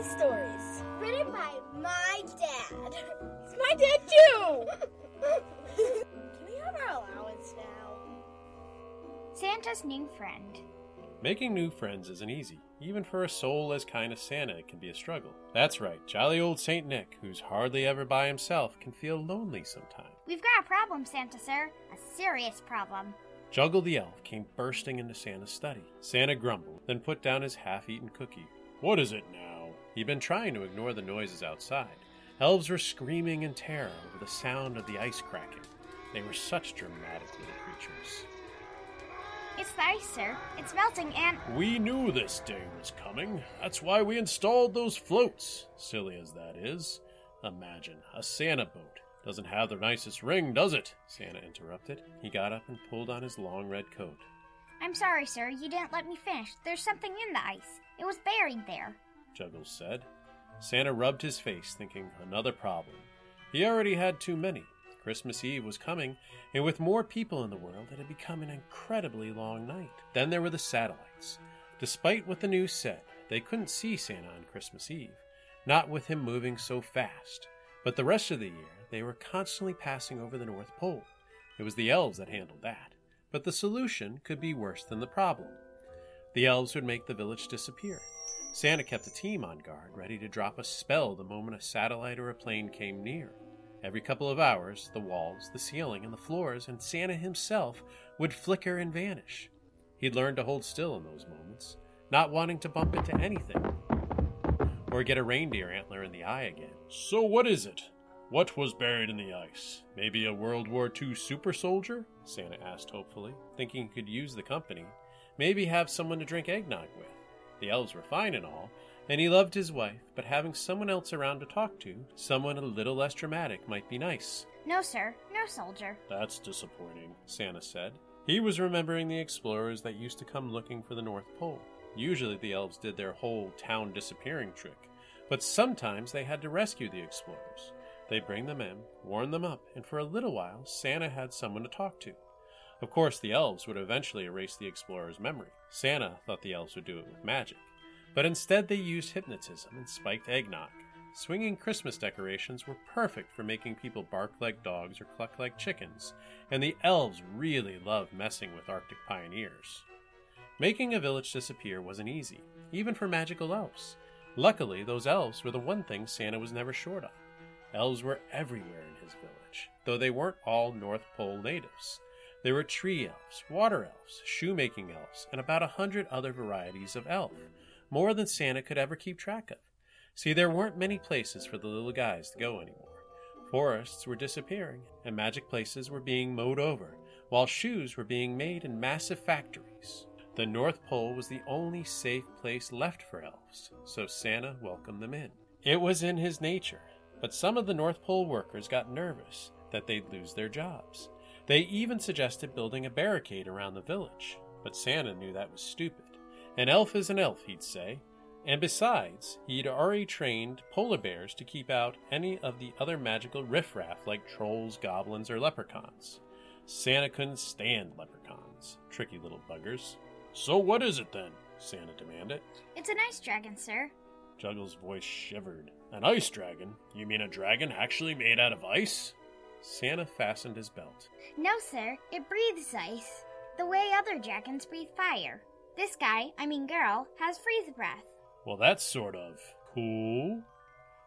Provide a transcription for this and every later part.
Ill Advised Stories. Written by my dad. It's my dad, too! Can we have our allowance now? Santa's new friend. Making new friends isn't easy. Even for a soul as kind as Santa, it can be a struggle. That's right, jolly old Saint Nick, who's hardly ever by himself, can feel lonely sometimes. We've got a problem, Santa, sir. A serious problem. Juggle the elf came bursting into Santa's study. Santa grumbled, then put down his half eaten cookie. What is it now? He'd been trying to ignore the noises outside. Elves were screaming in terror over the sound of the ice cracking. They were such dramatic little creatures. It's the ice, sir. It's melting and. We knew this day was coming. That's why we installed those floats. Silly as that is. Imagine a Santa boat. Doesn't have the nicest ring, does it? Santa interrupted. He got up and pulled on his long red coat. I'm sorry, sir. You didn't let me finish. There's something in the ice. It was buried there. Juggles said. Santa rubbed his face, thinking another problem. He already had too many. Christmas Eve was coming, and with more people in the world, it had become an incredibly long night. Then there were the satellites. Despite what the news said, they couldn't see Santa on Christmas Eve, not with him moving so fast. But the rest of the year, they were constantly passing over the North Pole. It was the elves that handled that. But the solution could be worse than the problem. The elves would make the village disappear. Santa kept a team on guard, ready to drop a spell the moment a satellite or a plane came near. Every couple of hours, the walls, the ceiling, and the floors, and Santa himself would flicker and vanish. He'd learned to hold still in those moments, not wanting to bump into anything or get a reindeer antler in the eye again. So, what is it? What was buried in the ice? Maybe a World War II super soldier? Santa asked hopefully, thinking he could use the company. Maybe have someone to drink eggnog with. The elves were fine and all, and he loved his wife, but having someone else around to talk to, someone a little less dramatic, might be nice. No, sir. No soldier. That's disappointing, Santa said. He was remembering the explorers that used to come looking for the North Pole. Usually the elves did their whole town disappearing trick, but sometimes they had to rescue the explorers. They'd bring them in, warn them up, and for a little while Santa had someone to talk to. Of course, the elves would eventually erase the explorer's memory. Santa thought the elves would do it with magic, but instead they used hypnotism and spiked eggnog. Swinging Christmas decorations were perfect for making people bark like dogs or cluck like chickens, and the elves really loved messing with Arctic pioneers. Making a village disappear wasn't easy, even for magical elves. Luckily, those elves were the one thing Santa was never short of. Elves were everywhere in his village, though they weren't all North Pole natives. There were tree elves, water elves, shoemaking elves, and about a hundred other varieties of elf, more than Santa could ever keep track of. See, there weren't many places for the little guys to go anymore. Forests were disappearing, and magic places were being mowed over, while shoes were being made in massive factories. The North Pole was the only safe place left for elves, so Santa welcomed them in. It was in his nature, but some of the North Pole workers got nervous that they'd lose their jobs. They even suggested building a barricade around the village, but Santa knew that was stupid. An elf is an elf, he'd say. And besides, he'd already trained polar bears to keep out any of the other magical riffraff like trolls, goblins, or leprechauns. Santa couldn't stand leprechauns, tricky little buggers. So what is it then? Santa demanded. It's an ice dragon, sir. Juggles' voice shivered. An ice dragon? You mean a dragon actually made out of ice? Santa fastened his belt. No, sir. It breathes ice. The way other dragons breathe fire. This guy, I mean girl, has freeze breath. Well, that's sort of cool.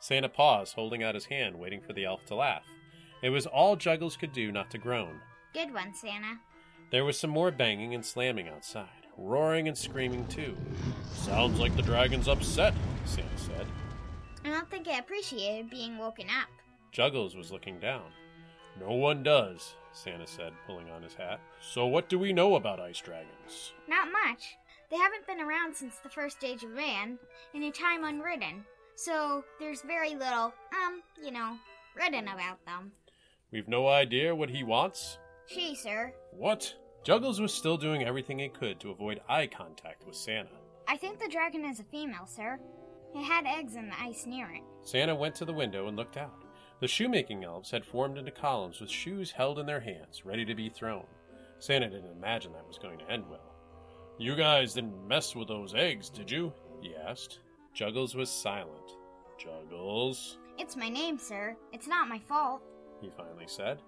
Santa paused, holding out his hand, waiting for the elf to laugh. It was all Juggles could do not to groan. Good one, Santa. There was some more banging and slamming outside, roaring and screaming too. Sounds like the dragon's upset, Santa said. I don't think it appreciated being woken up. Juggles was looking down. No one does, Santa said, pulling on his hat. So what do we know about ice dragons? Not much. They haven't been around since the first age of man, in a time unwritten. So there's very little, um, you know, written about them. We've no idea what he wants? She, sir. What? Juggles was still doing everything he could to avoid eye contact with Santa. I think the dragon is a female, sir. It had eggs in the ice near it. Santa went to the window and looked out. The shoemaking elves had formed into columns with shoes held in their hands, ready to be thrown. Santa didn't imagine that was going to end well. You guys didn't mess with those eggs, did you? he asked. Juggles was silent. Juggles, It's my name, sir. It's not my fault. he finally said.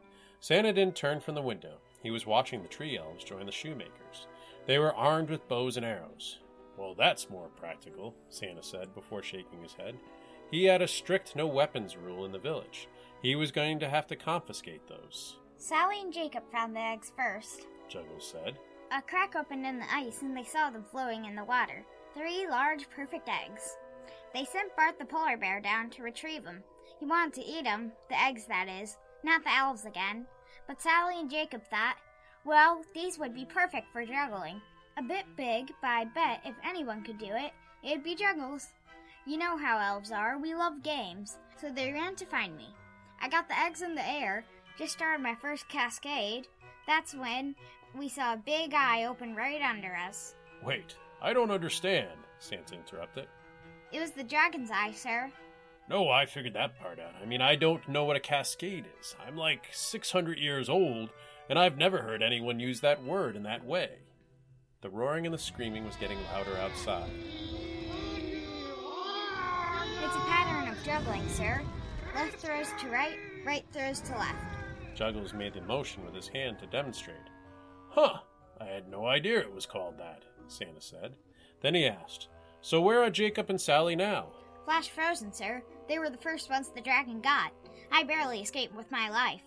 Santa didn't turn from the window. He was watching the tree elves join the shoemakers. They were armed with bows and arrows. Well, that's more practical, Santa said before shaking his head. He had a strict no weapons rule in the village. He was going to have to confiscate those, Sally and Jacob found the eggs first. Juggles said. A crack opened in the ice and they saw them floating in the water. Three large, perfect eggs. They sent Bart the polar bear down to retrieve them. He wanted to eat them, the eggs that is, not the elves again. But Sally and Jacob thought, well, these would be perfect for juggling. A bit big, but I bet if anyone could do it, it'd be Juggles. You know how elves are, we love games, so they ran to find me. I got the eggs in the air, just started my first cascade. That's when we saw a big eye open right under us. Wait, I don't understand, Santa interrupted. It was the dragon's eye, sir. No, I figured that part out. I mean, I don't know what a cascade is. I'm like 600 years old, and I've never heard anyone use that word in that way. The roaring and the screaming was getting louder outside. It's a pattern of juggling, sir. Left throws to right, right throws to left. Juggles made the motion with his hand to demonstrate. Huh, I had no idea it was called that, Santa said. Then he asked, So where are Jacob and Sally now? Flash frozen, sir. They were the first ones the dragon got. I barely escaped with my life.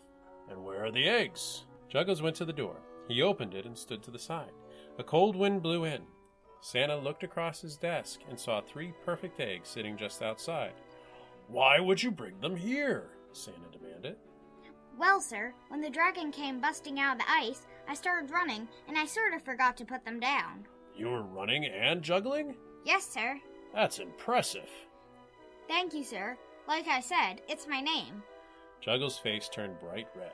And where are the eggs? Juggles went to the door. He opened it and stood to the side. A cold wind blew in. Santa looked across his desk and saw three perfect eggs sitting just outside. Why would you bring them here? Santa demanded. Well, sir, when the dragon came busting out of the ice, I started running, and I sort of forgot to put them down. You were running and juggling? Yes, sir. That's impressive. Thank you, sir. Like I said, it's my name. Juggles' face turned bright red.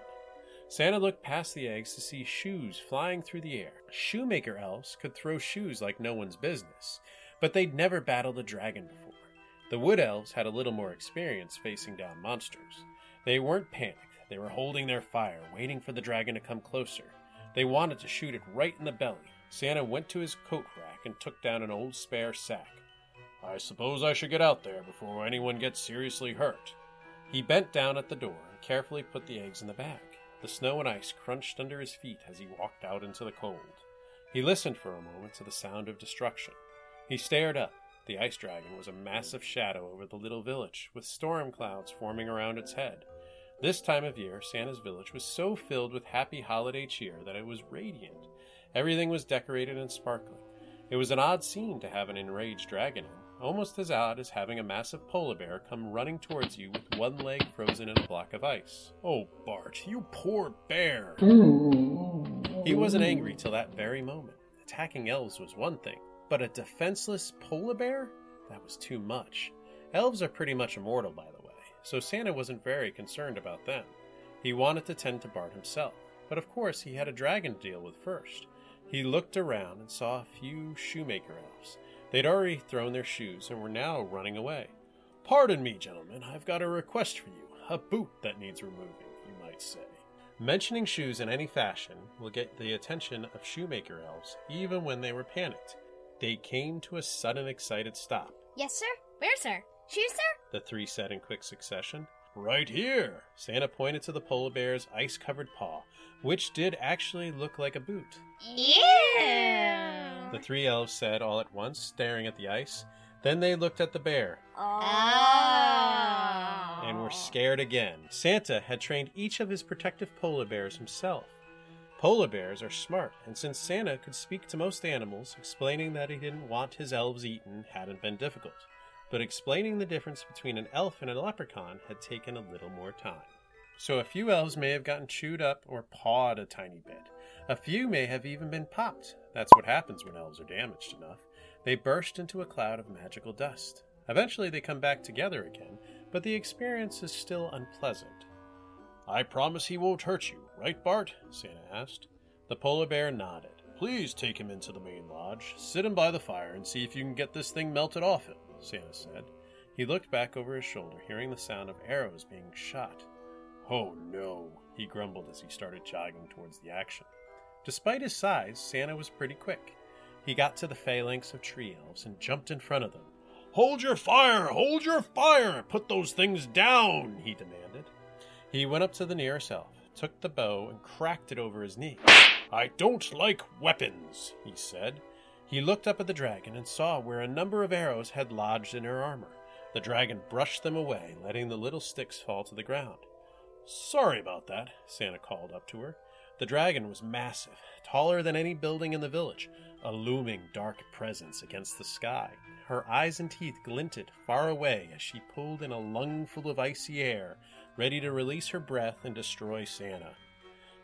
Santa looked past the eggs to see shoes flying through the air. Shoemaker elves could throw shoes like no one's business, but they'd never battled a dragon before. The wood elves had a little more experience facing down monsters. They weren't panicked. They were holding their fire, waiting for the dragon to come closer. They wanted to shoot it right in the belly. Santa went to his coat rack and took down an old spare sack. I suppose I should get out there before anyone gets seriously hurt. He bent down at the door and carefully put the eggs in the bag. The snow and ice crunched under his feet as he walked out into the cold. He listened for a moment to the sound of destruction. He stared up. The ice dragon was a massive shadow over the little village, with storm clouds forming around its head. This time of year, Santa's village was so filled with happy holiday cheer that it was radiant. Everything was decorated and sparkling. It was an odd scene to have an enraged dragon in, almost as odd as having a massive polar bear come running towards you with one leg frozen in a block of ice. Oh, Bart, you poor bear! He wasn't angry till that very moment. Attacking elves was one thing, but a defenseless polar bear? That was too much. Elves are pretty much immortal, by the way, so Santa wasn't very concerned about them. He wanted to tend to Bart himself, but of course he had a dragon to deal with first. He looked around and saw a few shoemaker elves. They'd already thrown their shoes and were now running away. Pardon me, gentlemen, I've got a request for you. A boot that needs removing, you might say. Mentioning shoes in any fashion will get the attention of shoemaker elves, even when they were panicked. They came to a sudden, excited stop. Yes, sir? Where, sir? Shoes, sir? The three said in quick succession. Right here! Santa pointed to the polar bear's ice covered paw, which did actually look like a boot. Ew! The three elves said all at once, staring at the ice. Then they looked at the bear Oh. and were scared again. Santa had trained each of his protective polar bears himself. Polar bears are smart, and since Santa could speak to most animals, explaining that he didn't want his elves eaten hadn't been difficult. But explaining the difference between an elf and a leprechaun had taken a little more time. So a few elves may have gotten chewed up or pawed a tiny bit. A few may have even been popped. That's what happens when elves are damaged enough. They burst into a cloud of magical dust. Eventually they come back together again, but the experience is still unpleasant. I promise he won't hurt you, right, Bart? Santa asked. The polar bear nodded. Please take him into the main lodge, sit him by the fire, and see if you can get this thing melted off him, Santa said. He looked back over his shoulder, hearing the sound of arrows being shot. Oh no, he grumbled as he started jogging towards the action. Despite his size, Santa was pretty quick. he got to the phalanx of tree elves and jumped in front of them. Hold your fire! Hold your fire! Put those things down! he demanded. He went up to the nearest elf, took the bow, and cracked it over his knee. I don't like weapons, he said. He looked up at the dragon and saw where a number of arrows had lodged in her armor. The dragon brushed them away, letting the little sticks fall to the ground. Sorry about that, Santa called up to her. The dragon was massive, taller than any building in the village, a looming dark presence against the sky. Her eyes and teeth glinted far away as she pulled in a lungful of icy air, ready to release her breath and destroy Santa.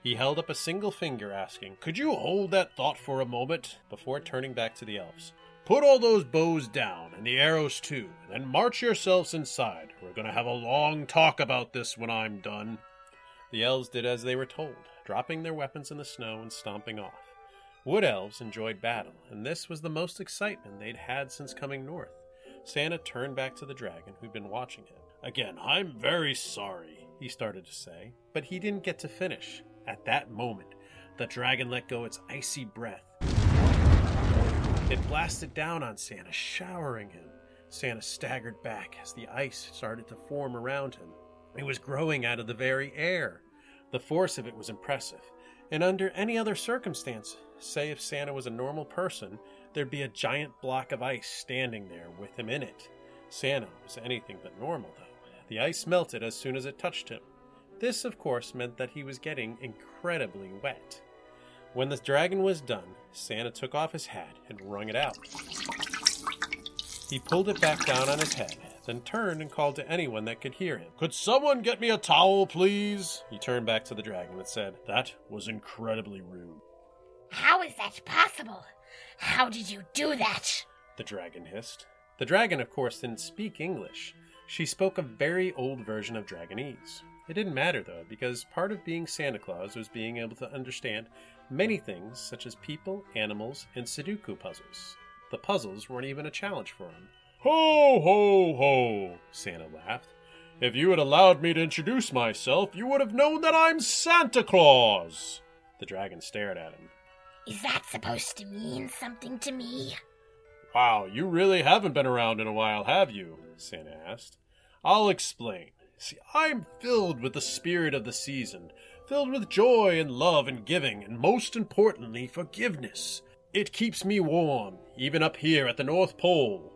He held up a single finger, asking, Could you hold that thought for a moment? before turning back to the elves. Put all those bows down, and the arrows too, and then march yourselves inside. We're going to have a long talk about this when I'm done. The elves did as they were told, dropping their weapons in the snow and stomping off. Wood elves enjoyed battle, and this was the most excitement they'd had since coming north. Santa turned back to the dragon, who'd been watching him. Again, I'm very sorry, he started to say, but he didn't get to finish. At that moment, the dragon let go its icy breath. It blasted down on Santa, showering him. Santa staggered back as the ice started to form around him. It was growing out of the very air. The force of it was impressive, and under any other circumstance, say if Santa was a normal person, there'd be a giant block of ice standing there with him in it. Santa was anything but normal, though. The ice melted as soon as it touched him. This, of course, meant that he was getting incredibly wet. When the dragon was done, Santa took off his hat and wrung it out. He pulled it back down on his head, then turned and called to anyone that could hear him. Could someone get me a towel, please? He turned back to the dragon and said, That was incredibly rude. How is that possible? How did you do that? The dragon hissed. The dragon, of course, didn't speak English. She spoke a very old version of Dragonese. It didn't matter, though, because part of being Santa Claus was being able to understand many things, such as people, animals, and Sudoku puzzles. The puzzles weren't even a challenge for him. Ho, ho, ho, Santa laughed. If you had allowed me to introduce myself, you would have known that I'm Santa Claus. The dragon stared at him. Is that supposed to mean something to me? Wow, you really haven't been around in a while, have you? Santa asked. I'll explain. See, I'm filled with the spirit of the season, filled with joy and love and giving, and most importantly, forgiveness. It keeps me warm, even up here at the North Pole.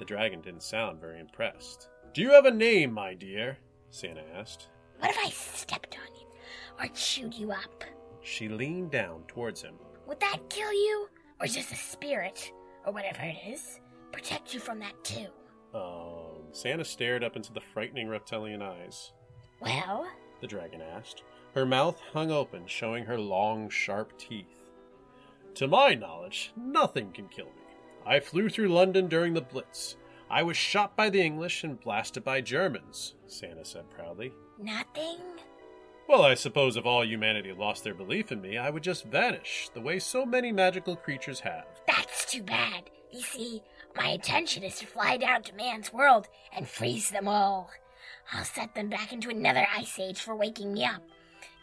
The dragon didn't sound very impressed. Do you have a name, my dear? Santa asked. What if I stepped on you or chewed you up? She leaned down towards him. Would that kill you? Or does the spirit, or whatever it is, protect you from that too? Um, Santa stared up into the frightening reptilian eyes. Well, The dragon asked. Her mouth hung open, showing her long, sharp teeth. To my knowledge, nothing can kill me. I flew through London during the Blitz. I was shot by the English and blasted by Germans, Santa said proudly. nothing? Well, I suppose if all humanity lost their belief in me, I would just vanish, the way so many magical creatures have. That's too bad. You see, my intention is to fly down to man's world and freeze them all. I'll set them back into another ice age for waking me up.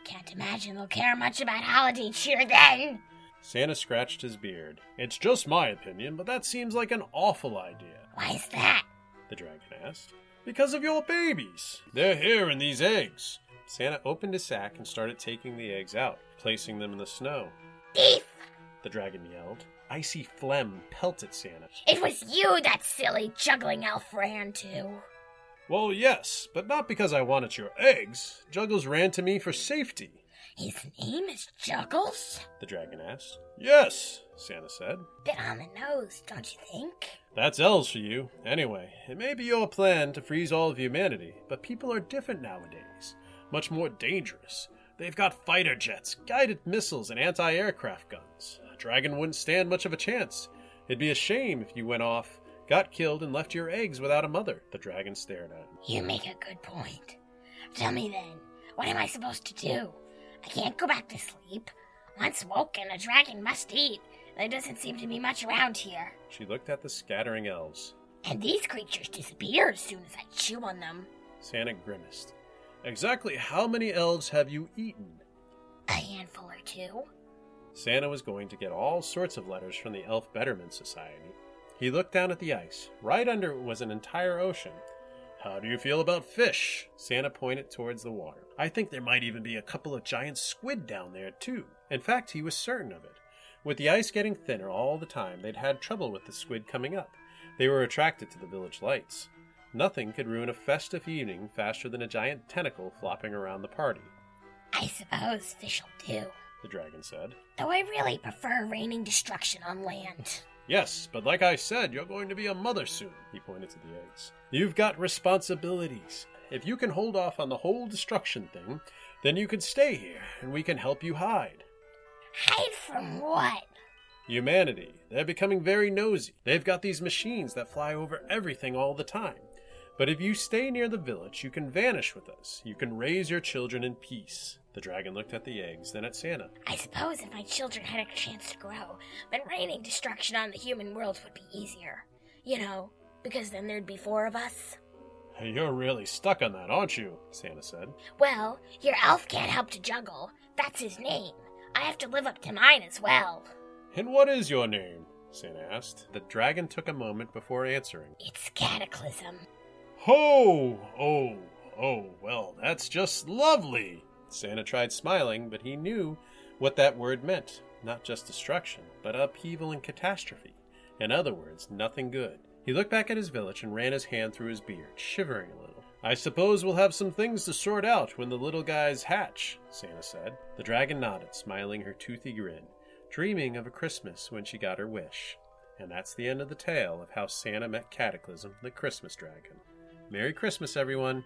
Can't imagine they'll care much about holiday cheer then. Santa scratched his beard. It's just my opinion, but that seems like an awful idea, Why's that? the dragon asked. Because of your babies. They're here in these eggs. Santa opened his sack and started taking the eggs out, placing them in the snow. Thief! The dragon yelled. Icy phlegm pelted Santa. It was you that silly juggling elf ran to. Well, yes, but not because I wanted your eggs. Juggles ran to me for safety, His name is Juggles? the dragon asked. Yes, Santa said. Bit on the nose, don't you think? That's elves for you. Anyway, it may be your plan to freeze all of humanity, but people are different nowadays. Much more dangerous. They've got fighter jets, guided missiles, and anti aircraft guns. A dragon wouldn't stand much of a chance. It'd be a shame if you went off, got killed, and left your eggs without a mother. The dragon stared at him. You make a good point. Tell me then, what am I supposed to do? I can't go back to sleep. Once woken, a dragon must eat. There doesn't seem to be much around here. She looked at the scattering elves. And these creatures disappear as soon as I chew on them. Santa grimaced. Exactly how many elves have you eaten? A handful or two. Santa was going to get all sorts of letters from the Elf Betterment Society. He looked down at the ice. Right under it was an entire ocean. How do you feel about fish? Santa pointed towards the water. I think there might even be a couple of giant squid down there, too. In fact, he was certain of it. With the ice getting thinner all the time, they'd had trouble with the squid coming up. They were attracted to the village lights. Nothing could ruin a festive evening faster than a giant tentacle flopping around the party, I suppose fish'll do. the dragon said. Though I really prefer raining destruction on land. Yes, but like I said, you're going to be a mother soon, he pointed to the eggs. You've got responsibilities. If you can hold off on the whole destruction thing, then you can stay here, and we can help you hide. Hide from what? Humanity. They're becoming very nosy. They've got these machines that fly over everything all the time. But if you stay near the village, you can vanish with us. You can raise your children in peace. The dragon looked at the eggs, then at Santa. I suppose if my children had a chance to grow, then raining destruction on the human world would be easier. You know, because then there'd be four of us. You're really stuck on that, aren't you? Santa said. Well, your elf can't help to juggle. That's his name. I have to live up to mine as well. And what is your name? Santa asked. The dragon took a moment before answering. It's Cataclysm. Ho! Oh, oh, well, that's just lovely. Santa tried smiling, but he knew what that word meant. Not just destruction, but upheaval and catastrophe. In other words, nothing good. He looked back at his village and ran his hand through his beard, shivering a little. I suppose we'll have some things to sort out when the little guys hatch, Santa said. The dragon nodded, smiling her toothy grin, dreaming of a Christmas when she got her wish. And that's the end of the tale of how Santa met Cataclysm, the Christmas dragon. Merry Christmas, everyone.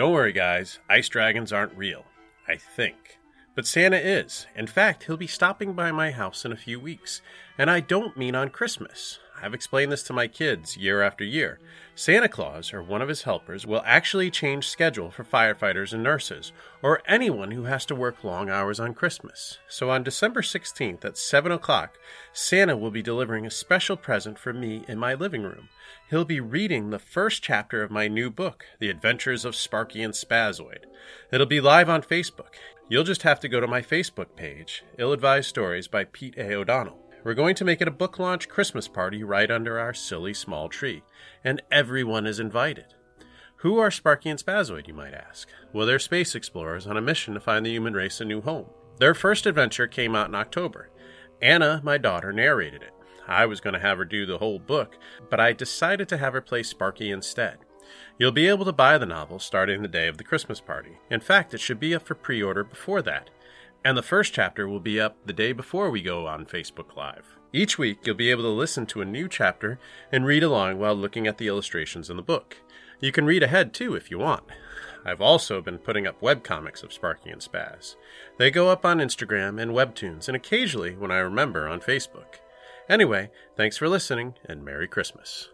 Don't worry, guys. Ice dragons aren't real. I think. But Santa is. In fact, he'll be stopping by my house in a few weeks. And I don't mean on Christmas. I've explained this to my kids year after year. Santa Claus, or one of his helpers, will actually change schedule for firefighters and nurses, or anyone who has to work long hours on Christmas. So on December 16th at 7 o'clock, Santa will be delivering a special present for me in my living room. He'll be reading the first chapter of my new book, The Adventures of Sparky and Spazoid. It'll be live on Facebook. You'll just have to go to my Facebook page, Ill Advised Stories by Pete A. O'Donnell. We're going to make it a book launch Christmas party right under our silly small tree, and everyone is invited. Who are Sparky and Spazoid, you might ask? Well, they're space explorers on a mission to find the human race a new home. Their first adventure came out in October. Anna, my daughter, narrated it. I was going to have her do the whole book, but I decided to have her play Sparky instead. You'll be able to buy the novel starting the day of the Christmas party. In fact, it should be up for pre order before that. And the first chapter will be up the day before we go on Facebook Live. Each week, you'll be able to listen to a new chapter and read along while looking at the illustrations in the book. You can read ahead too if you want. I've also been putting up webcomics of Sparky and Spaz. They go up on Instagram and Webtoons, and occasionally, when I remember, on Facebook. Anyway, thanks for listening, and Merry Christmas.